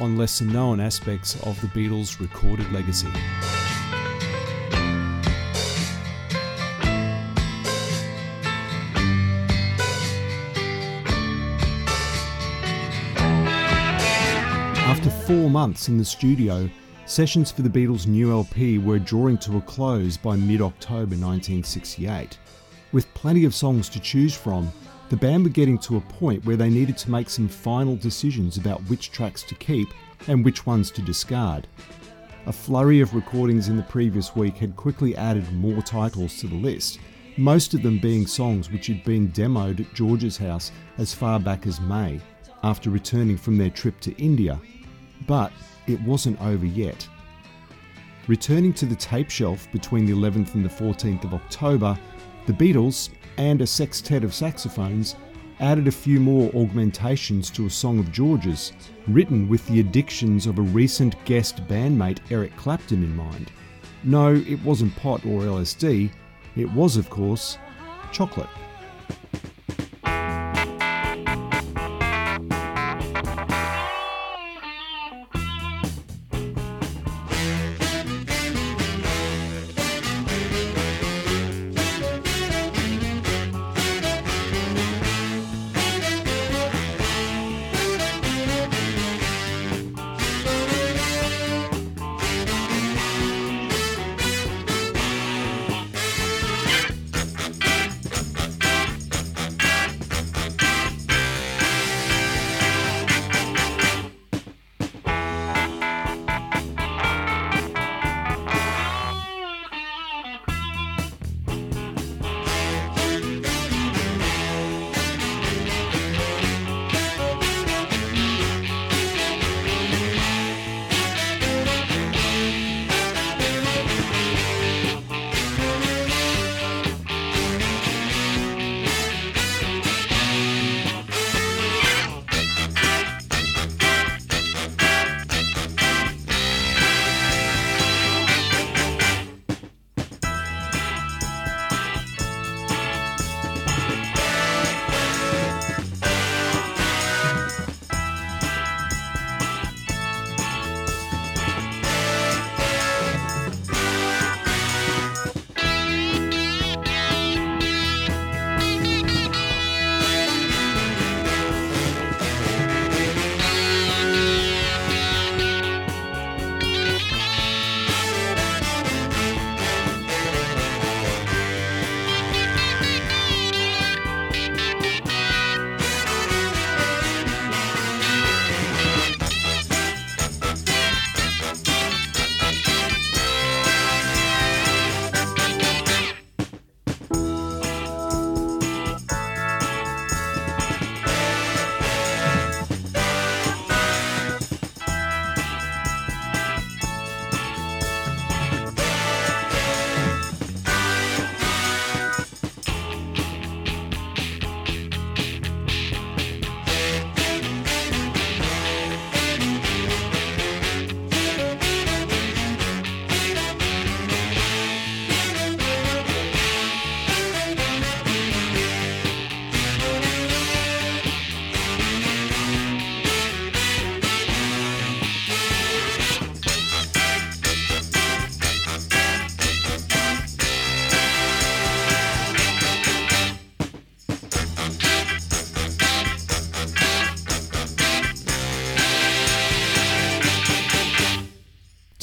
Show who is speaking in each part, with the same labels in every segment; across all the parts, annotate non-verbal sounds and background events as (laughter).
Speaker 1: on lesser known aspects of the Beatles' recorded legacy. After four months in the studio, sessions for the Beatles' new LP were drawing to a close by mid October 1968. With plenty of songs to choose from, the band were getting to a point where they needed to make some final decisions about which tracks to keep and which ones to discard. A flurry of recordings in the previous week had quickly added more titles to the list, most of them being songs which had been demoed at George's house as far back as May, after returning from their trip to India. But it wasn't over yet. Returning to the tape shelf between the 11th and the 14th of October, the Beatles and a sextet of saxophones added a few more augmentations to a song of George's, written with the addictions of a recent guest bandmate Eric Clapton in mind. No, it wasn't pot or LSD, it was, of course, chocolate.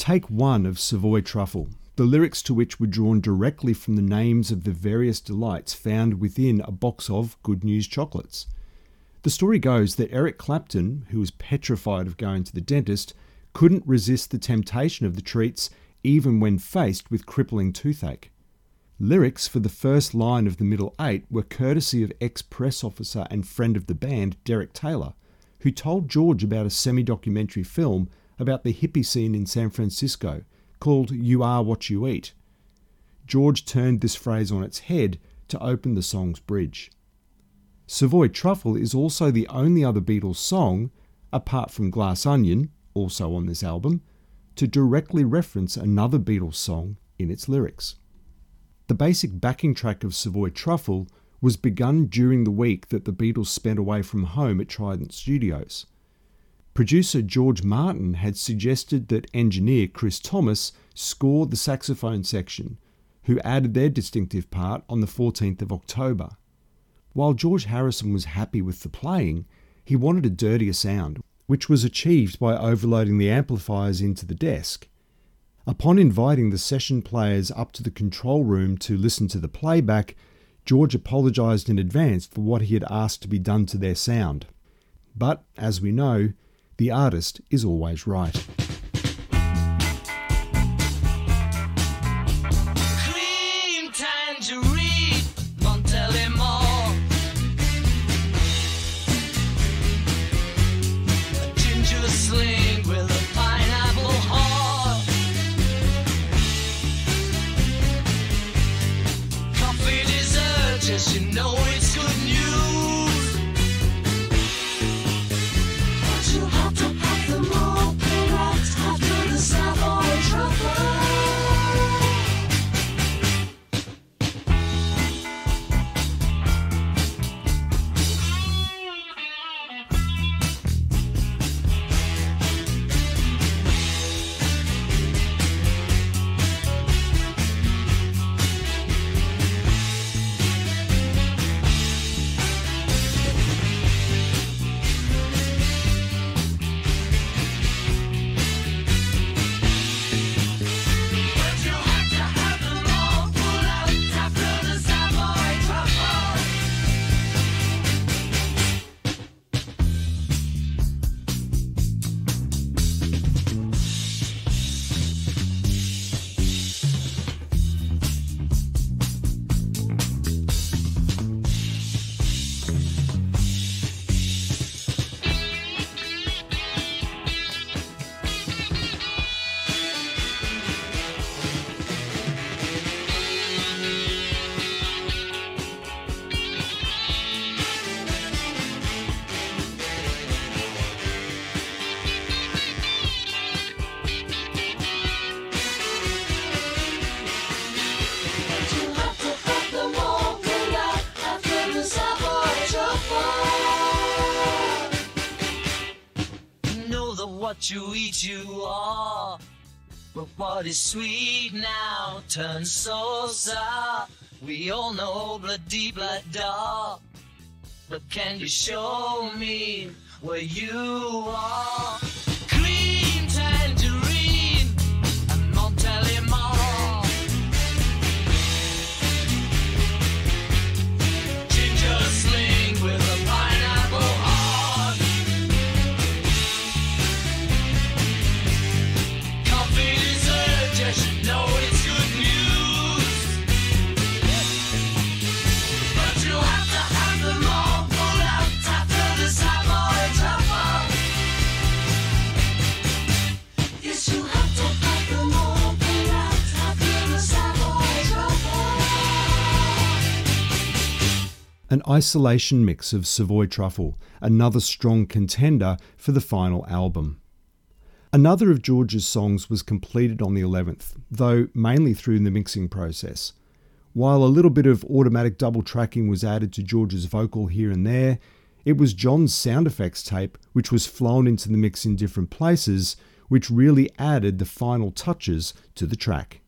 Speaker 1: Take one of Savoy Truffle, the lyrics to which were drawn directly from the names of the various delights found within a box of Good News chocolates. The story goes that Eric Clapton, who was petrified of going to the dentist, couldn't resist the temptation of the treats even when faced with crippling toothache. Lyrics for the first line of the middle eight were courtesy of ex press officer and friend of the band, Derek Taylor, who told George about a semi documentary film about the hippie scene in San Francisco called You Are What You Eat. George turned this phrase on its head to open the song's bridge. Savoy Truffle is also the only other Beatles song, apart from Glass Onion, also on this album, to directly reference another Beatles song in its lyrics. The basic backing track of Savoy Truffle was begun during the week that the Beatles spent away from home at Trident Studios. Producer George Martin had suggested that engineer Chris Thomas score the saxophone section, who added their distinctive part on the 14th of October. While George Harrison was happy with the playing, he wanted a dirtier sound, which was achieved by overloading the amplifiers into the desk. Upon inviting the session players up to the control room to listen to the playback, George apologised in advance for what he had asked to be done to their sound. But, as we know, the artist is always right.
Speaker 2: But what is sweet now turns so sour. We all know blood deep, blood dark. But can you show me where you are?
Speaker 1: An isolation mix of Savoy Truffle, another strong contender for the final album. Another of George's songs was completed on the 11th, though mainly through the mixing process. While a little bit of automatic double tracking was added to George's vocal here and there, it was John's sound effects tape, which was flown into the mix in different places, which really added the final touches to the track.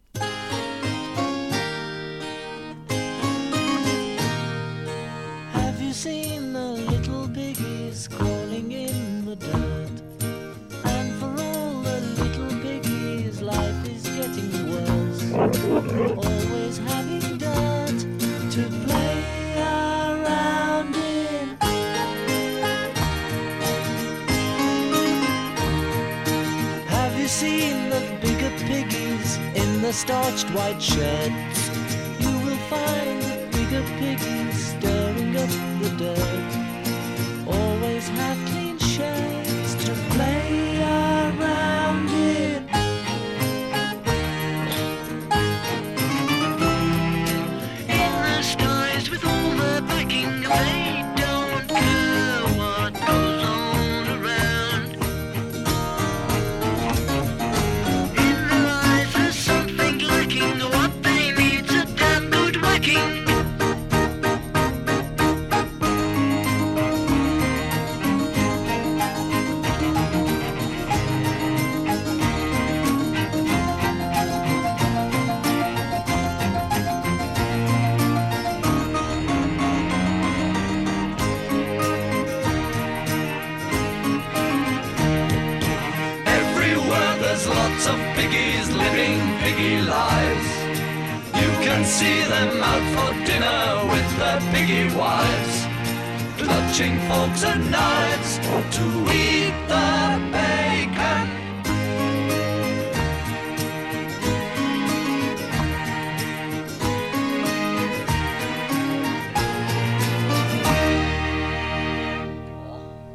Speaker 2: Starched white shirts? You will find bigger piggies stirring up
Speaker 3: clutching forks and knives to eat the bacon.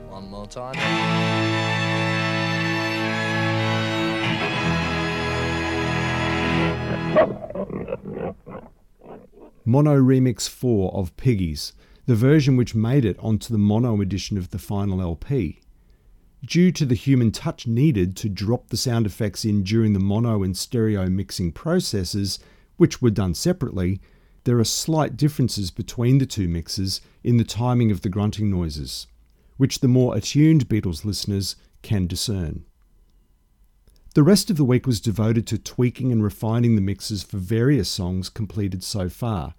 Speaker 3: One more time.
Speaker 1: Mono Remix 4 of Piggies, the version which made it onto the mono edition of the final LP. Due to the human touch needed to drop the sound effects in during the mono and stereo mixing processes, which were done separately, there are slight differences between the two mixes in the timing of the grunting noises, which the more attuned Beatles listeners can discern. The rest of the week was devoted to tweaking and refining the mixes for various songs completed so far.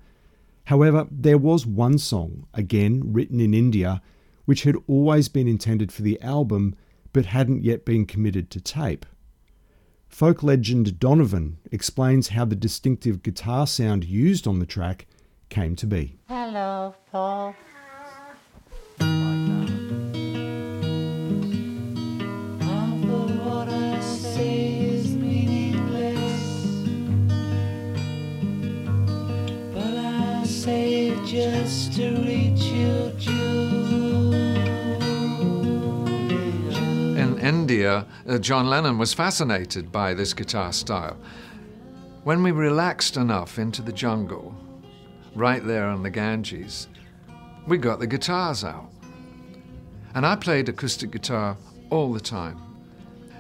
Speaker 1: However, there was one song, again written in India, which had always been intended for the album but hadn't yet been committed to tape. Folk legend Donovan explains how the distinctive guitar sound used on the track came to be.
Speaker 4: Hello, Paul.
Speaker 5: India, uh, John Lennon was fascinated by this guitar style. When we relaxed enough into the jungle, right there on the Ganges, we got the guitars out. And I played acoustic guitar all the time.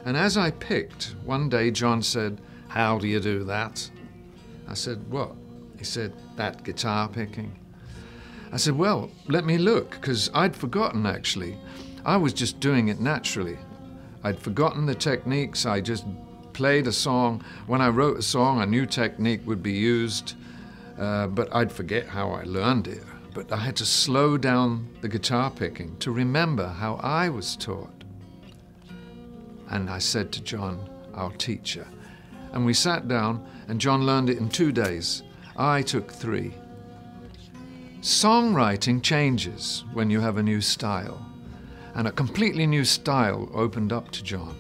Speaker 5: And as I picked, one day John said, How do you do that? I said, What? He said, That guitar picking. I said, Well, let me look, because I'd forgotten actually. I was just doing it naturally. I'd forgotten the techniques. I just played a song. When I wrote a song, a new technique would be used, uh, but I'd forget how I learned it. But I had to slow down the guitar picking to remember how I was taught. And I said to John, our teacher, and we sat down, and John learned it in two days. I took three. Songwriting changes when you have a new style. And a completely new style opened up to John.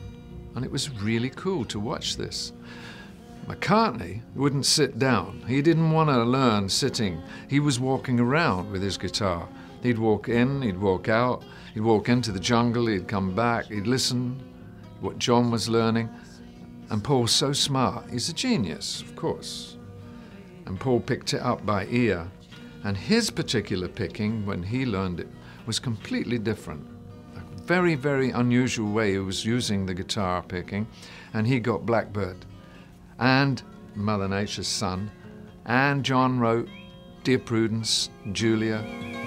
Speaker 5: And it was really cool to watch this. McCartney wouldn't sit down. He didn't want to learn sitting. He was walking around with his guitar. He'd walk in, he'd walk out, he'd walk into the jungle, he'd come back, he'd listen what John was learning. And Paul's so smart. He's a genius, of course. And Paul picked it up by ear. And his particular picking, when he learned it, was completely different. Very, very unusual way he was using the guitar picking. And he got Blackbird and Mother Nature's Son. And John wrote Dear Prudence, Julia.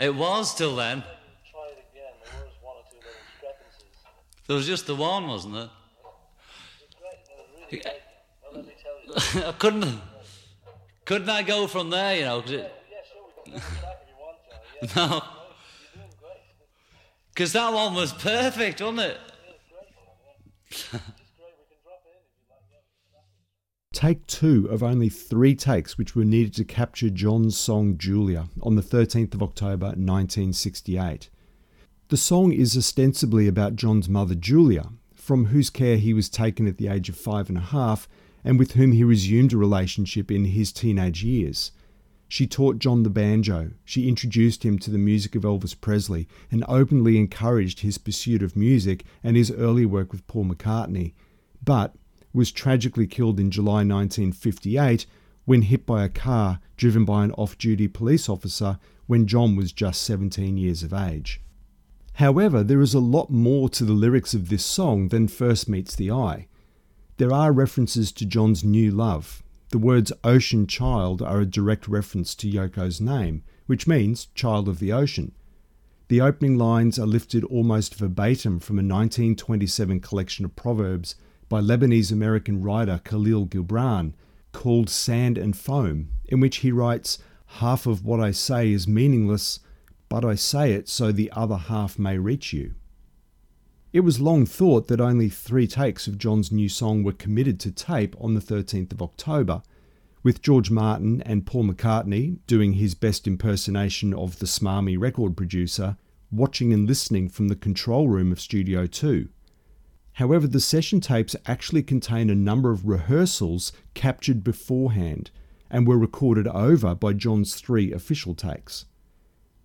Speaker 4: It
Speaker 6: was till then.
Speaker 7: There was
Speaker 8: just the one, wasn't there? (laughs) I couldn't. Couldn't I go from there? You know, 'cause it, (laughs) no. (laughs) Because that one was perfect, wasn't it?
Speaker 1: Take two of only three takes which were needed to capture John's song Julia on the 13th of October 1968. The song is ostensibly about John's mother Julia, from whose care he was taken at the age of five and a half and with whom he resumed a relationship in his teenage years. She taught John the banjo, she introduced him to the music of Elvis Presley, and openly encouraged his pursuit of music and his early work with Paul McCartney, but was tragically killed in July 1958 when hit by a car driven by an off duty police officer when John was just 17 years of age. However, there is a lot more to the lyrics of this song than first meets the eye. There are references to John's new love. The words ocean child are a direct reference to Yoko's name, which means child of the ocean. The opening lines are lifted almost verbatim from a 1927 collection of proverbs by Lebanese American writer Khalil Gibran called Sand and Foam, in which he writes, Half of what I say is meaningless, but I say it so the other half may reach you. It was long thought that only three takes of John's new song were committed to tape on the 13th of October, with George Martin and Paul McCartney doing his best impersonation of the smarmy record producer, watching and listening from the control room of Studio 2. However, the session tapes actually contain a number of rehearsals captured beforehand and were recorded over by John's three official takes.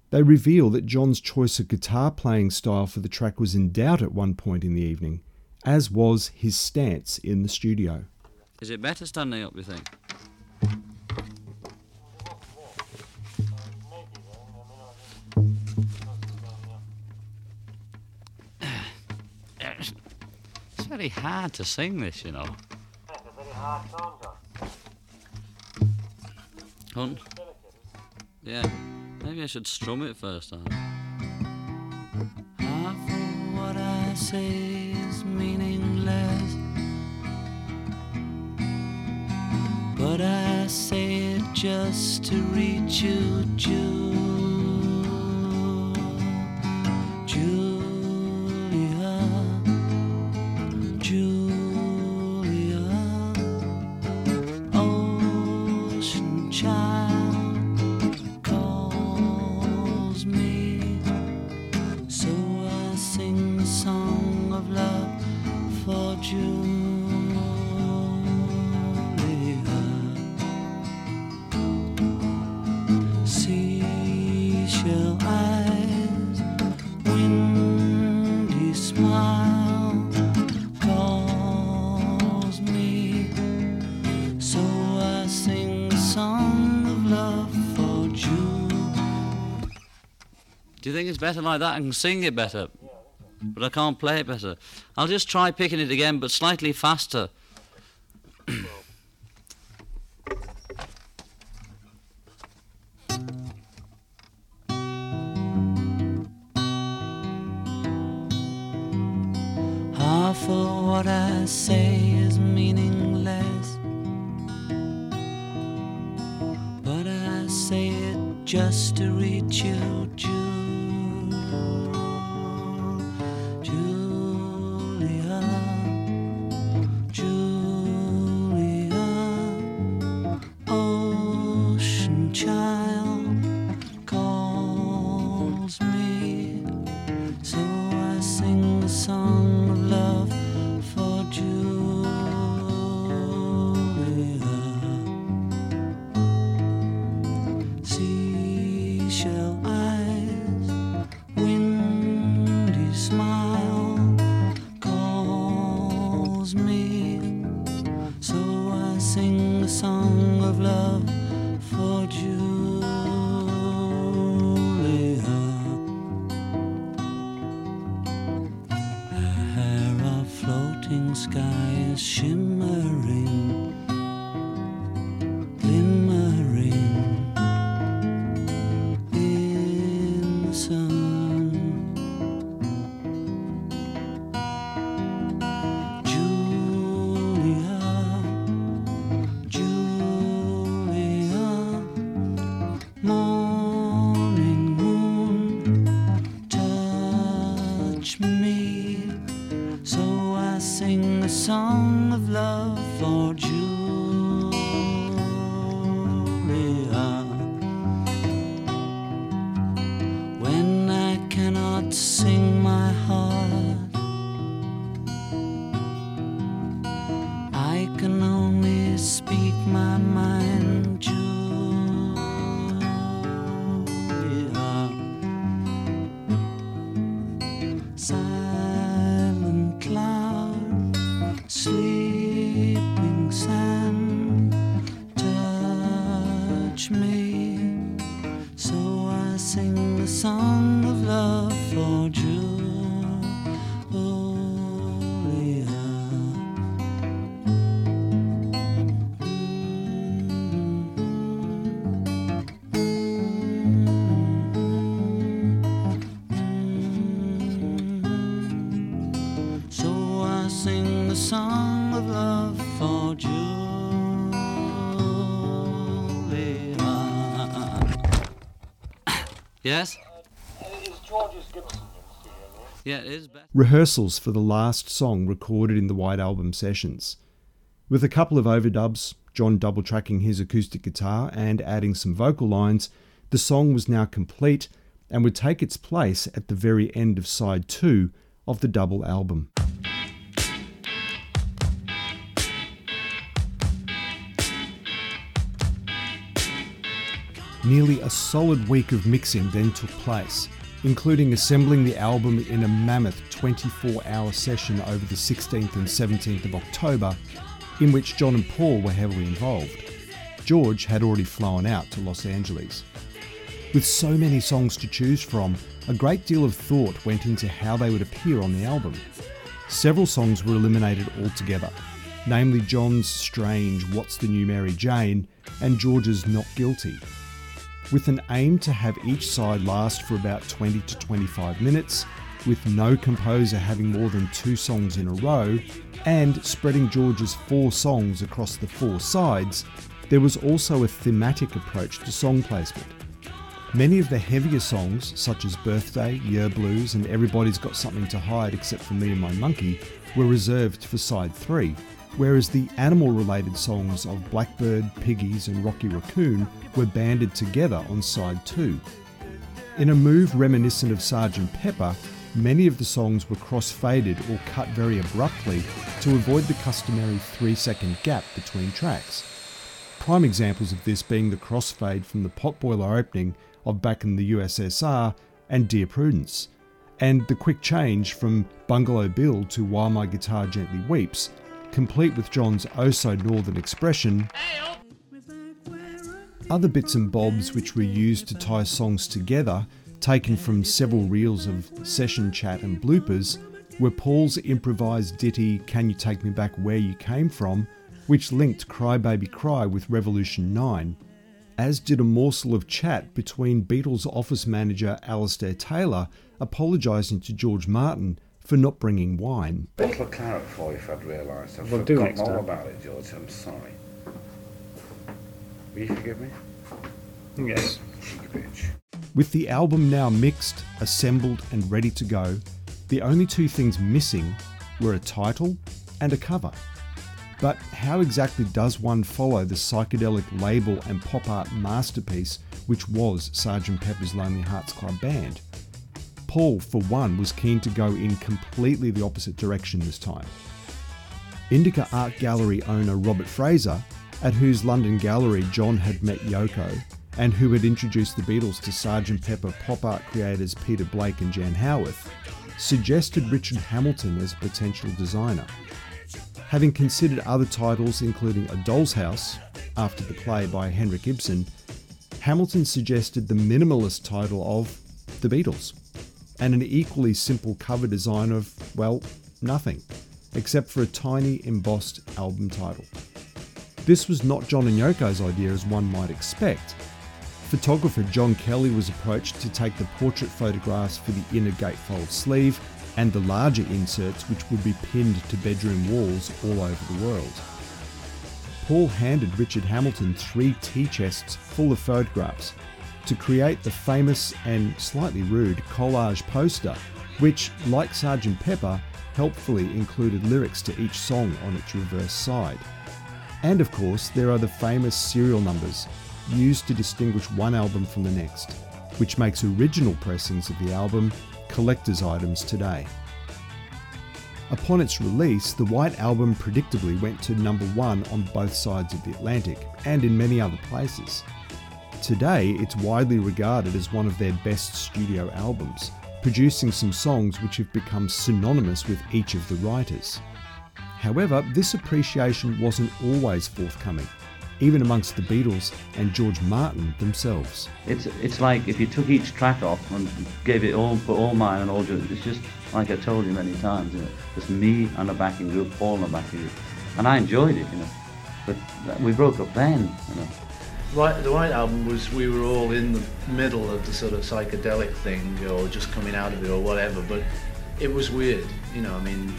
Speaker 1: They reveal that John's choice of guitar playing style for the track was in doubt at one point in the evening, as was his stance in the studio.
Speaker 8: Is it better standing up, you think? Very hard to sing this, you know. Hunt? Yeah. Maybe I should strum it first. Huh?
Speaker 3: Half of what I say is meaningless. But I say it just to reach you, Ju-
Speaker 8: it's better like that? I can sing it better, but I can't play it better. I'll just try picking it again, but slightly faster. (clears throat)
Speaker 3: Half of what I say is meaningless. But I say it just to reach you, Sing a song of love for yes? Yeah, it is
Speaker 1: rehearsals for the last song recorded in the White Album sessions. With a couple of overdubs, John double tracking his acoustic guitar and adding some vocal lines, the song was now complete and would take its place at the very end of side two of the double album. Nearly a solid week of mixing then took place, including assembling the album in a mammoth 24 hour session over the 16th and 17th of October, in which John and Paul were heavily involved. George had already flown out to Los Angeles. With so many songs to choose from, a great deal of thought went into how they would appear on the album. Several songs were eliminated altogether, namely John's strange What's the New Mary Jane and George's Not Guilty. With an aim to have each side last for about 20 to 25 minutes, with no composer having more than two songs in a row, and spreading George's four songs across the four sides, there was also a thematic approach to song placement. Many of the heavier songs, such as Birthday, Yer Blues, and Everybody's Got Something to Hide Except for Me and My Monkey, were reserved for side three, whereas the animal related songs of Blackbird, Piggies, and Rocky Raccoon were banded together on side two. In a move reminiscent of Sgt. Pepper, many of the songs were cross faded or cut very abruptly to avoid the customary three second gap between tracks. Prime examples of this being the crossfade from the Potboiler opening of Back in the USSR and Dear Prudence, and the quick change from Bungalow Bill to While My Guitar Gently Weeps, complete with John's oh so northern expression. Other bits and bobs which were used to tie songs together, taken from several reels of session chat and bloopers, were Paul's improvised ditty Can You Take Me Back Where You Came From, which linked Cry Baby Cry with Revolution 9, as did a morsel of chat between Beatles office manager Alastair Taylor apologising to George Martin for not bringing wine.
Speaker 9: Bottle of claret for you if I'd realised. I've
Speaker 10: Well, do
Speaker 9: forgotten
Speaker 10: next
Speaker 9: all
Speaker 10: time.
Speaker 9: about it, George. I'm sorry. Will you forgive me?
Speaker 10: Yes.
Speaker 9: You bitch.
Speaker 1: With the album now mixed, assembled, and ready to go, the only two things missing were a title and a cover. But how exactly does one follow the psychedelic label and pop art masterpiece which was Sgt. Pepper's Lonely Hearts Club Band? Paul, for one, was keen to go in completely the opposite direction this time. Indica Art Gallery owner Robert Fraser, at whose London gallery John had met Yoko, and who had introduced the Beatles to Sgt. Pepper pop art creators Peter Blake and Jann Haworth, suggested Richard Hamilton as a potential designer. Having considered other titles, including A Doll's House, after the play by Henrik Ibsen, Hamilton suggested the minimalist title of The Beatles, and an equally simple cover design of, well, nothing, except for a tiny embossed album title. This was not John and Yoko's idea as one might expect. Photographer John Kelly was approached to take the portrait photographs for the inner gatefold sleeve and the larger inserts which would be pinned to bedroom walls all over the world. Paul handed Richard Hamilton three tea chests full of photographs to create the famous and slightly rude collage poster which, like Sgt. Pepper, helpfully included lyrics to each song on its reverse side. And of course, there are the famous serial numbers, used to distinguish one album from the next, which makes original pressings of the album collector's items today. Upon its release, the White Album predictably went to number one on both sides of the Atlantic and in many other places. Today, it's widely regarded as one of their best studio albums, producing some songs which have become synonymous with each of the writers. However, this appreciation wasn't always forthcoming, even amongst the Beatles and George Martin themselves.
Speaker 6: It's it's like if you took each track off and gave it all, for all mine and all yours. It's just like I told you many times, you know, just me and a backing group, all in a backing group, and I enjoyed it, you know. But we broke up then, you know.
Speaker 11: Right, the White Album was we were all in the middle of the sort of psychedelic thing, or just coming out of it, or whatever. But it was weird, you know. I mean,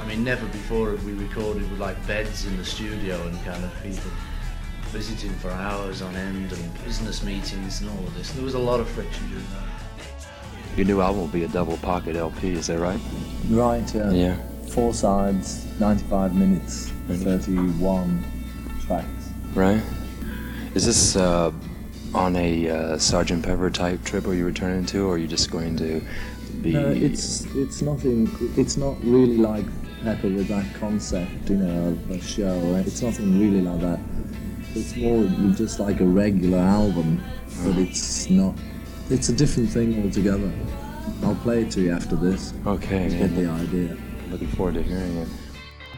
Speaker 11: I mean, never before have we recorded with like beds in the studio and kind of people visiting for hours on end and business meetings and all of this. There was a lot of friction during that.
Speaker 12: Your new album will be a double pocket LP, is that right?
Speaker 13: Right, yeah.
Speaker 12: Yeah.
Speaker 13: Four sides, 95 minutes, 31 tracks.
Speaker 12: Right. Is this uh, on a uh, Sergeant Pepper type trip are you returning to, or are you just going to be?
Speaker 13: No, it's it's nothing. It's not really like Pepper with that concept, you know, of a show. It's nothing really like that. It's more just like a regular album, but it's not. It's a different thing altogether. I'll play it to you after this.
Speaker 12: Okay.
Speaker 13: You get the idea.
Speaker 12: Looking forward to hearing it.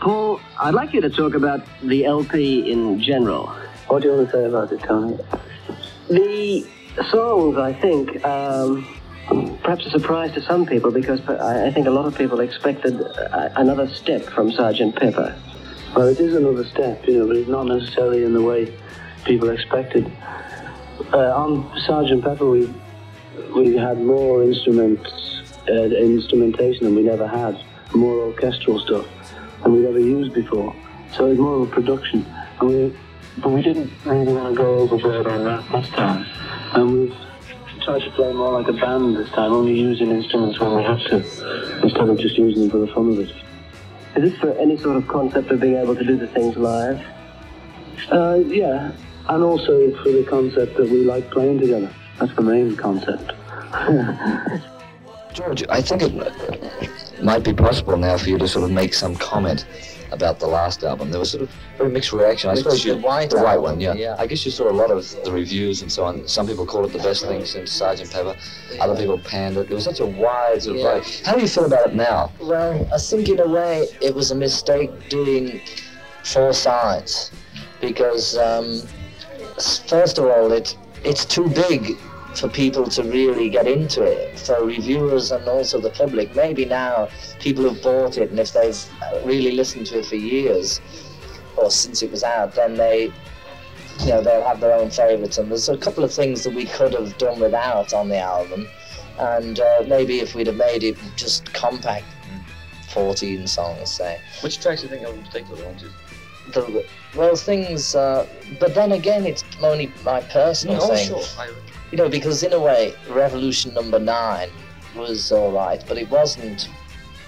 Speaker 14: Paul, I'd like you to talk about the LP in general.
Speaker 15: What do you want to say about it, Tony?
Speaker 14: The songs, I think, um, perhaps a surprise to some people because I I think a lot of people expected uh, another step from Sergeant Pepper.
Speaker 15: Well, it is another step, you know, but it's not necessarily in the way people expected. Uh, on Sergeant Pepper, we we had more instruments, uh, instrumentation than we never had, more orchestral stuff than we'd ever used before. So it's more of a production, and we, but we didn't really want to go overboard on that this time, and we've tried to play more like a band this time, only using instruments when we have to, instead of just using them for the fun of it.
Speaker 14: Is this for any sort of concept of being able to do the things live?
Speaker 15: Uh, yeah, and also for the concept that we like playing together. That's the main concept. (laughs)
Speaker 16: George, I think it might be possible now for you to sort of make some comment about the last album. There was sort of very mixed reaction. I suppose you,
Speaker 17: the White
Speaker 16: the white one, yeah.
Speaker 17: yeah.
Speaker 16: I guess you saw a lot of the reviews and so on. Some people call it the best thing since Sergeant Pepper. Other people panned it. It was such a wide sort of
Speaker 17: Yeah.
Speaker 16: variety. How do you feel about it now?
Speaker 17: Well, I think in a way it was a mistake doing four sides because um, first of all it it's too big for people to really get into it for reviewers and also the public. Maybe now people have bought it and if they've really listened to it for years or since it was out, then they you know they'll have their own favourites and there's a couple of things that we could have done without on the album and uh, maybe if we'd have made it just compact 14 songs say
Speaker 16: Which tracks do you think are in particular ones?
Speaker 17: the, well things uh, but then again it's only my personal
Speaker 16: oh,
Speaker 17: thing
Speaker 16: sure. I,
Speaker 17: you know because in a way revolution number nine was all right but it wasn't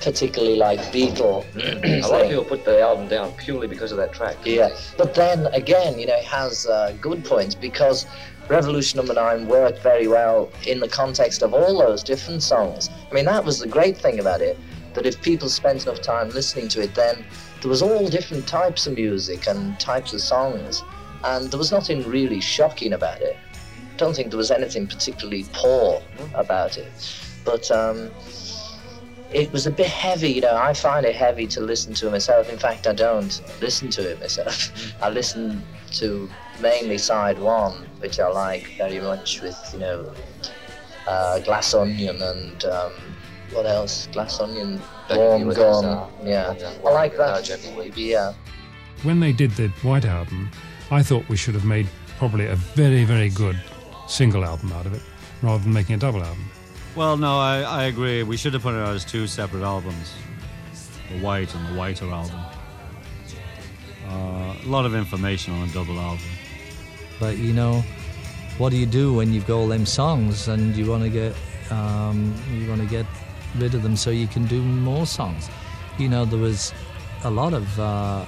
Speaker 17: particularly like beatle (clears throat)
Speaker 16: a lot of people put the album down purely because of that track.
Speaker 17: yeah, but then again, you know, it has uh, good points because Revolution Number Nine worked very well in the context of all those different songs. I mean, that was the great thing about it. That if people spent enough time listening to it, then there was all different types of music and types of songs, and there was nothing really shocking about it. I don't think there was anything particularly poor about it, but. Um, it was a bit heavy, you know. I find it heavy to listen to myself. In fact, I don't listen to it myself. I listen to mainly side one, which I like very much with, you know, uh, Glass Onion and um, what else? Glass Onion, Warm
Speaker 16: You with
Speaker 17: Gun.
Speaker 16: His, uh,
Speaker 17: yeah,
Speaker 16: yeah,
Speaker 17: I like that.
Speaker 16: Gentle
Speaker 17: Yeah.
Speaker 10: When they did the White Album, I thought we should have made probably a very, very good single album out of it, rather than making a double album.
Speaker 18: Well, no, I, I agree. We should have put it out as two separate albums the White and the Whiter album. Uh, a lot of information on a double album.
Speaker 19: But you know, what do you do when you've got all them songs and you want to get um, you want to get rid of them so you can do more songs. You know, there was a lot of, uh,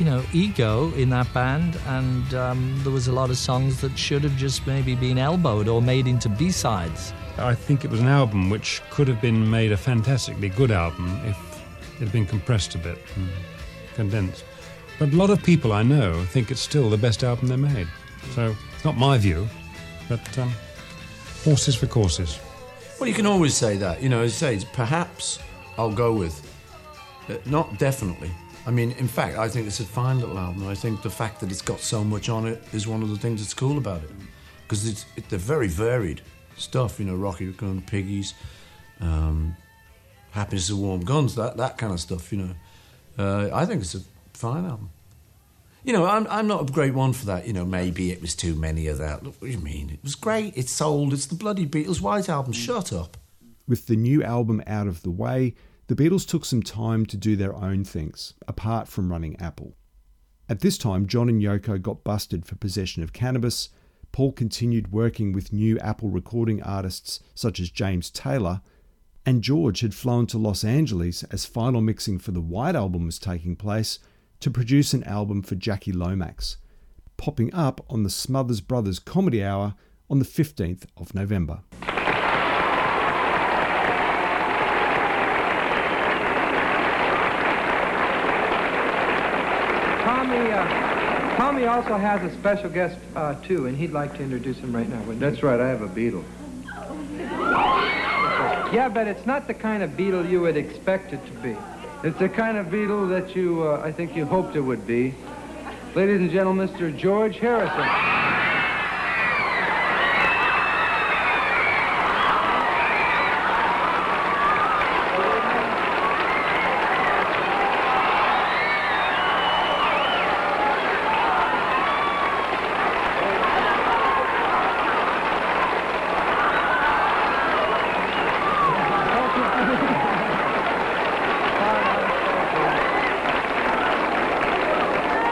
Speaker 19: you know, ego in that band, and um, there was a lot of songs that should have just maybe been elbowed or made into B sides.
Speaker 10: I think it was an album which could have been made a fantastically good album if it had been compressed a bit and condensed. But a lot of people I know think it's still the best album they made. So it's not my view, but um, horses for courses.
Speaker 20: Well, you can always say that. You know, as I say, perhaps I'll go with. Uh, not definitely. I mean, in fact, I think it's a fine little album. I think the fact that it's got so much on it is one of the things that's cool about it. Because it's it, they're very varied stuff, you know, Rocky Raccoon, Piggies, um, Happiness of Warm Guns, that, that kind of stuff, you know. Uh, I think it's a fine album. You know, I'm, I'm not a great one for that. You know, maybe it was too many of that. Look, what do you mean? It was great. It's sold. It's the bloody Beatles White Album. Shut up.
Speaker 1: With the new album out of the way, the Beatles took some time to do their own things, apart from running Apple. At this time, John and Yoko got busted for possession of cannabis. Paul continued working with new Apple recording artists such as James Taylor, and George had flown to Los Angeles as final mixing for the White Album was taking place to produce an album for Jackie Lomax, popping up on the Smothers Brothers Comedy Hour on the 15th of November.
Speaker 21: Tommy, uh, Tommy also has a special guest uh, too, and he'd like to introduce him right now. wouldn't
Speaker 7: That's
Speaker 21: he?
Speaker 7: right, I have a Beetle.
Speaker 21: Yeah, but it's not the kind of beetle you would expect it to be.
Speaker 7: It's the kind of Beetle that you, uh, I think you hoped it would be. Ladies and gentlemen, Mr. George Harrison.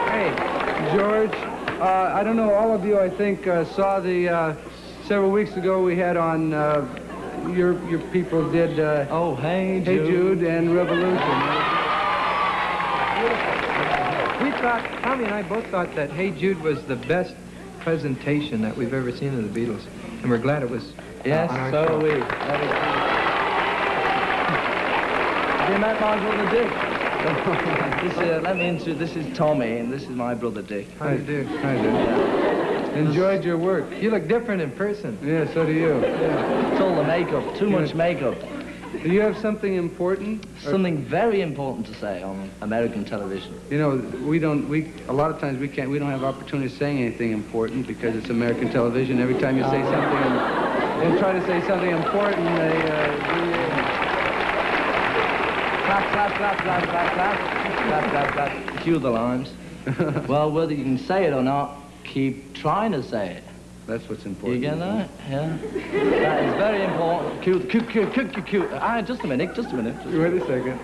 Speaker 7: Hey, George, uh, I don't know, all of you, I think, uh, saw the, uh, several weeks ago we had on, uh, your, your people did, uh,
Speaker 19: Oh, hey,
Speaker 7: Hey
Speaker 19: Jude.
Speaker 7: Jude and Revolution.
Speaker 21: We thought, Tommy and I both thought that Hey Jude was the best presentation that we've ever seen of the Beatles, and we're glad it was.
Speaker 19: Yes,
Speaker 21: on
Speaker 19: so
Speaker 21: show.
Speaker 19: are we. That is
Speaker 2: Have you met my Dick? (laughs) this, uh, let me introduce, this is Tommy, and this is my brother Dick.
Speaker 21: How do you do?
Speaker 7: Hi, Dick. Enjoyed your work.
Speaker 21: You look different in person.
Speaker 7: Yeah, so do you.
Speaker 2: It's all the makeup, too much makeup.
Speaker 7: Do you have something important? or-
Speaker 2: Something very important to say on American television.
Speaker 7: You know, we don't, we, a lot of times we can't, we don't have opportunity of saying anything important because it's American television. Every time you say something, and they try to say something important, they, uh,
Speaker 2: Clap, clap, clap, clap, clap, clap. Clap, clap, clap. Cue the lines. (laughs) well, whether you can say it or not, keep trying to say it.
Speaker 7: That's what's important.
Speaker 2: You get that? Yeah. That is very important. Cue, cue, cue, cue, cue, cue. Ah, just a minute, just a minute. Just
Speaker 7: Wait a second.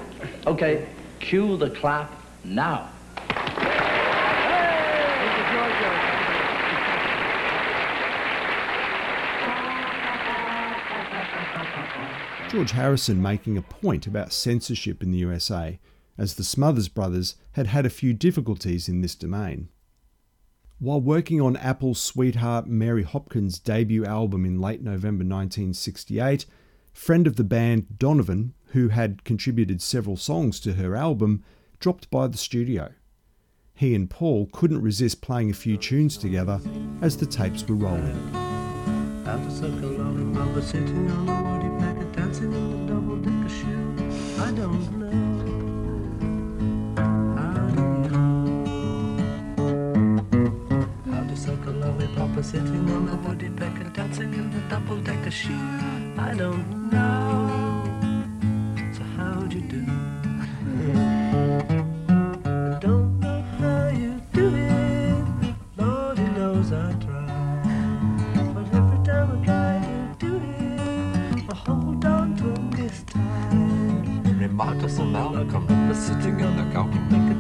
Speaker 2: Okay, cue the clap now.
Speaker 1: George Harrison making a point about censorship in the USA, as the Smothers Brothers had had a few difficulties in this domain. While working on Apple's sweetheart Mary Hopkins' debut album in late November 1968, friend of the band Donovan, who had contributed several songs to her album, dropped by the studio. He and Paul couldn't resist playing a few tunes together as the tapes were rolling.
Speaker 4: I don't papa sitting on a woody packet, dancing in the double decker shoe. I don't know. So how'd you do? I don't know how you do it. Lord, he knows I try. But every time I try to do it, I hold on to this time.
Speaker 5: Remarkable Malcolm sitting on the couch.
Speaker 4: And make a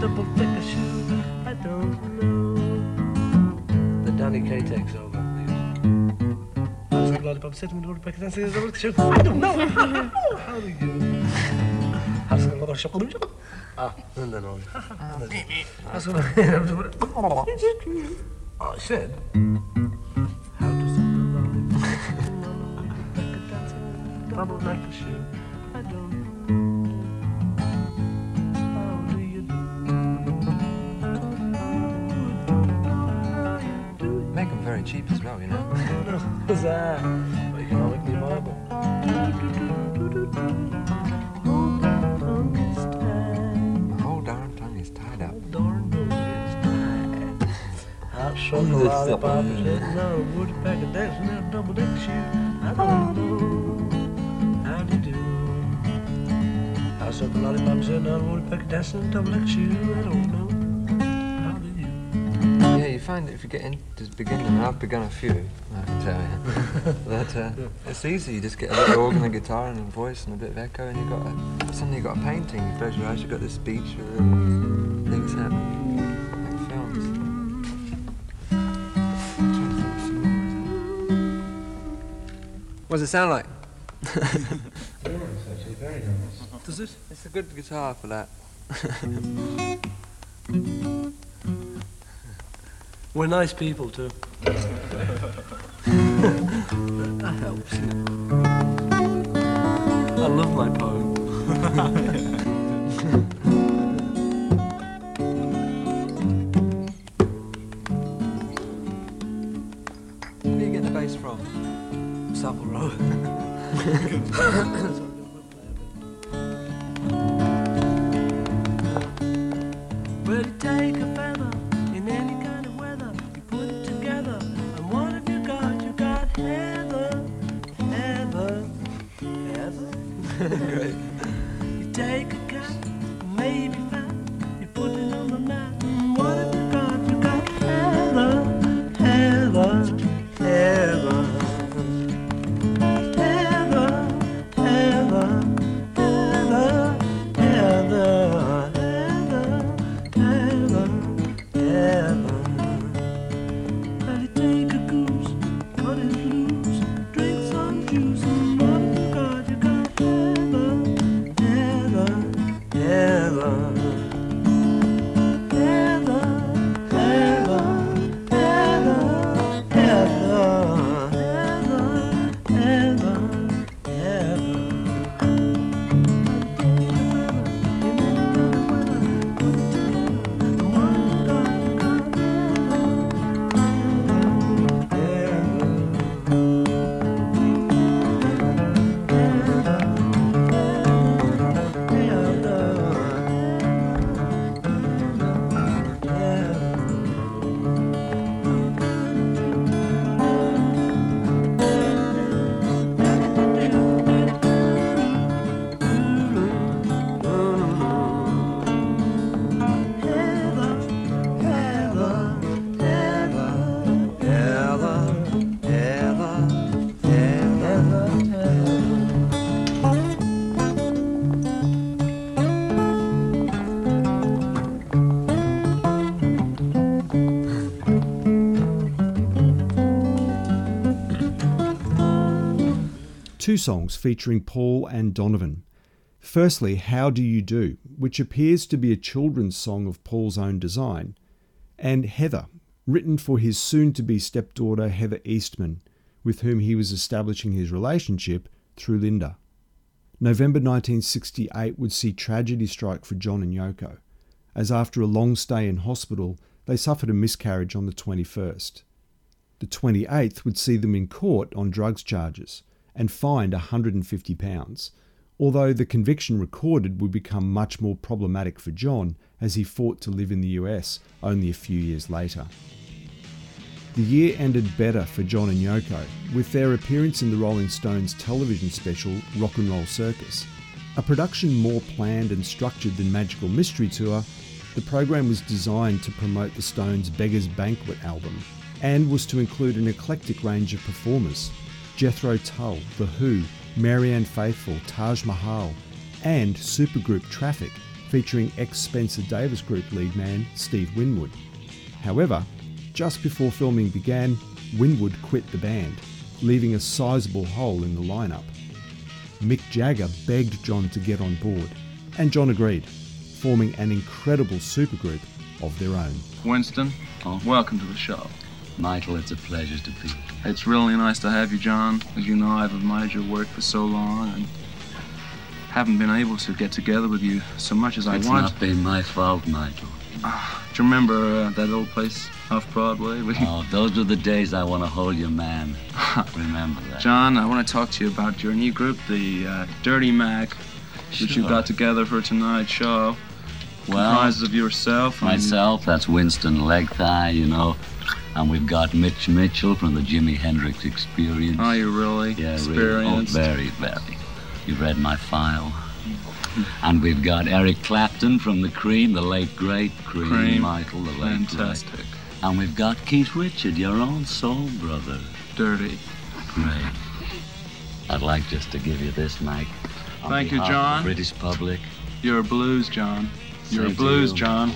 Speaker 4: double decker shoe, I don't know. The Danny Kaye takes over. How's the lollipop, set him in the woodpecker dancing. I don't know. (laughs) How do you? How's it going? Ah, and then on. How's it going? I said. How does a lollipop, dancing, bubble like a shoe? I don't know.
Speaker 12: Cheap as well, you know. (laughs)
Speaker 4: What's that? Economically viable.
Speaker 12: The whole darn tongue is tied up. Darn tongue is tied.
Speaker 4: Hot shot the lollipop is a woodpecker dancing in a double deck shoe. I don't know how do you do. Hot shot the lollipop on a woodpecker dancing in a double deck shoe. I don't know. How do you?
Speaker 12: Yeah, you find that if you get into beginning, I've begun a few, I can tell you, (laughs) but uh, it's easy. You just get a little organ, a guitar, and a voice, and a bit of echo, and you've got a, suddenly you've got a painting. You close your eyes, you've got this beach with things happening, like films. What does it sound like? It's actually very nice.
Speaker 4: Does it?
Speaker 12: It's a good guitar for that. (laughs)
Speaker 4: We're nice people too. (laughs) that helps. I love my poem. (laughs)
Speaker 12: Where do you get the bass from?
Speaker 4: Savile Row. (laughs)
Speaker 1: Two songs featuring Paul and Donovan. Firstly, How Do You Do, which appears to be a children's song of Paul's own design, and Heather, written for his soon to be stepdaughter Heather Eastman, with whom he was establishing his relationship through Linda. November 1968 would see tragedy strike for John and Yoko, as after a long stay in hospital, they suffered a miscarriage on the 21st. The 28th would see them in court on drugs charges and fined £150, although the conviction recorded would become much more problematic for John as he fought to live in the US only a few years later. The year ended better for John and Yoko, with their appearance in the Rolling Stones television special Rock and Roll Circus. A production more planned and structured than Magical Mystery Tour, the program was designed to promote the Stones' Beggar's Banquet album and was to include an eclectic range of performers Jethro Tull, The Who, Marianne Faithfull, Taj Mahal, and supergroup Traffic, featuring ex Spencer Davis Group lead man Steve Winwood. However, just before filming began, Winwood quit the band, leaving a sizable hole in the lineup. Mick Jagger begged John to get on board, and John agreed, forming an incredible supergroup of their own.
Speaker 22: Winston, oh, welcome to the show.
Speaker 8: Michael, it's a pleasure to be. here.
Speaker 22: It's really nice to have you, John. As you know, I've admired your work for so long and haven't been able to get together with you so much as I
Speaker 8: It's
Speaker 22: want.
Speaker 8: It's not been my fault, Michael.
Speaker 22: Do you remember uh, that old place off Broadway? We-
Speaker 8: Oh, those were the days I want to hold you, man. (laughs) Remember that.
Speaker 22: John, I want to talk to you about your new group, the uh, Dirty Mac, which you got together for tonight's show.
Speaker 8: Well,
Speaker 22: Comprises of yourself and
Speaker 8: Myself, that's Winston Leg Thigh, you know. And we've got Mitch Mitchell from the Jimi Hendrix Experience.
Speaker 22: Are you really?
Speaker 8: Yeah, really. Oh, very, very. You've read my file. And we've got Eric Clapton from the Cream, the late great Cream,
Speaker 22: Cream.
Speaker 8: Michael, the late
Speaker 22: Fantastic.
Speaker 8: great. And we've got Keith Richard, your own soul brother.
Speaker 22: Dirty.
Speaker 8: Great. I'd like just to give you this, Mike.
Speaker 22: Thank you, John.
Speaker 8: British public.
Speaker 22: You're a blues, John. You're
Speaker 8: Same
Speaker 22: a blues,
Speaker 8: you.
Speaker 22: John.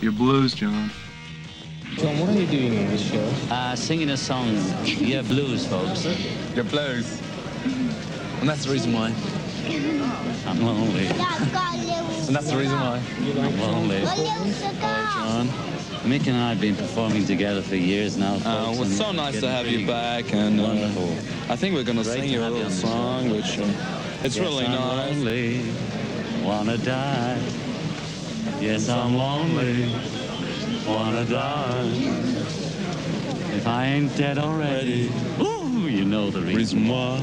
Speaker 22: Yer Blues, John.
Speaker 23: John, what are you doing in this show?
Speaker 8: Uh, singing a song. Yeah, blues, folks.
Speaker 23: Yer Blues. And that's the reason why.
Speaker 8: I'm lonely.
Speaker 23: And that's the reason why.
Speaker 8: I'm lonely.
Speaker 23: John.
Speaker 8: Mick and I have been performing together for years now.
Speaker 23: Uh,
Speaker 8: folks,
Speaker 23: well, it's so nice to have you back, and uh, I think we're going to sing
Speaker 8: to
Speaker 23: you a little
Speaker 8: on the show.
Speaker 23: song, which uh, it's
Speaker 8: Yes,
Speaker 23: really
Speaker 8: I'm
Speaker 23: nice.
Speaker 8: lonely. Wanna die. Yes, I'm lonely. Wanna die. If I ain't dead already. Ooh, you know the reason why.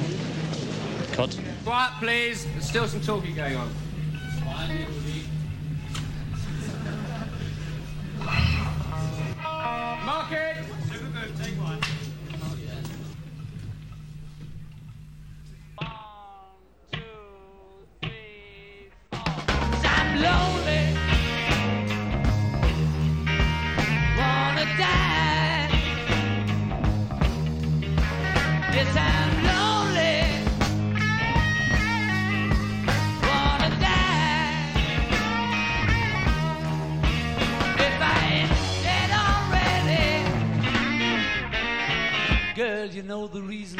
Speaker 8: Cut.
Speaker 24: Quiet, please. There's still some talking going on. Mark
Speaker 3: you know the reason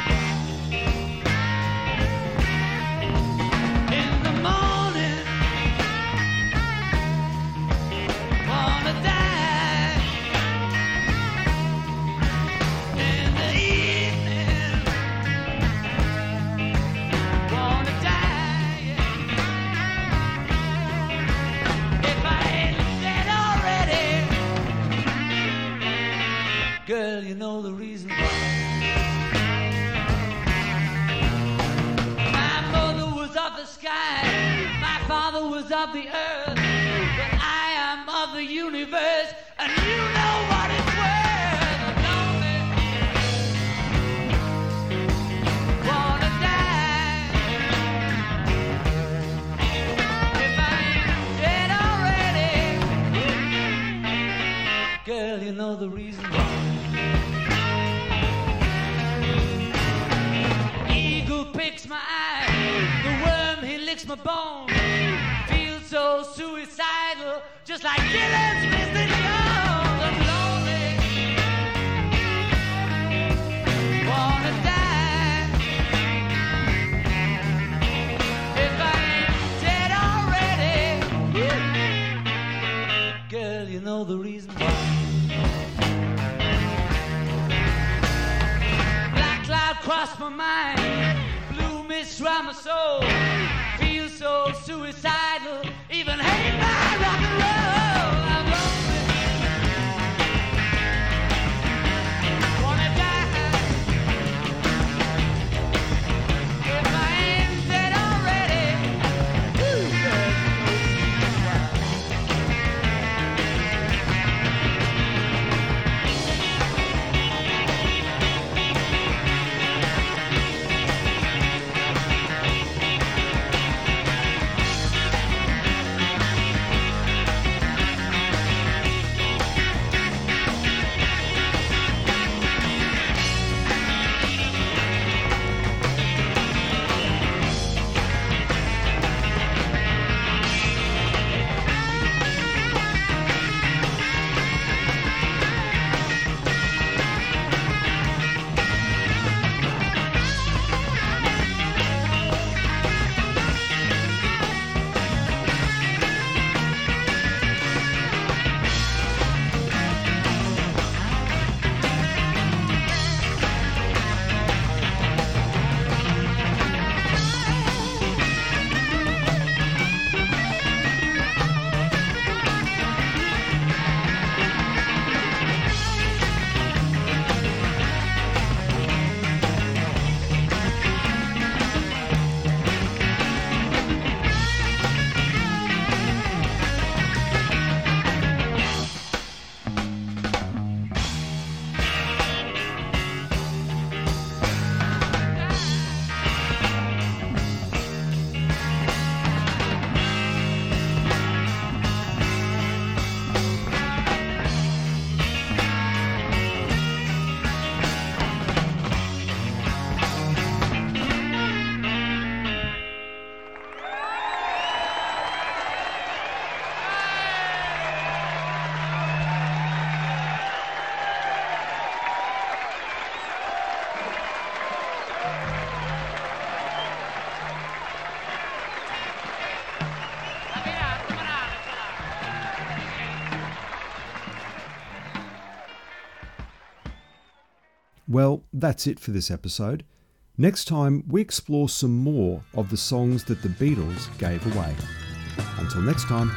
Speaker 1: Well, that's it for this episode. Next time, we explore some more of the songs that the Beatles gave away. Until next time.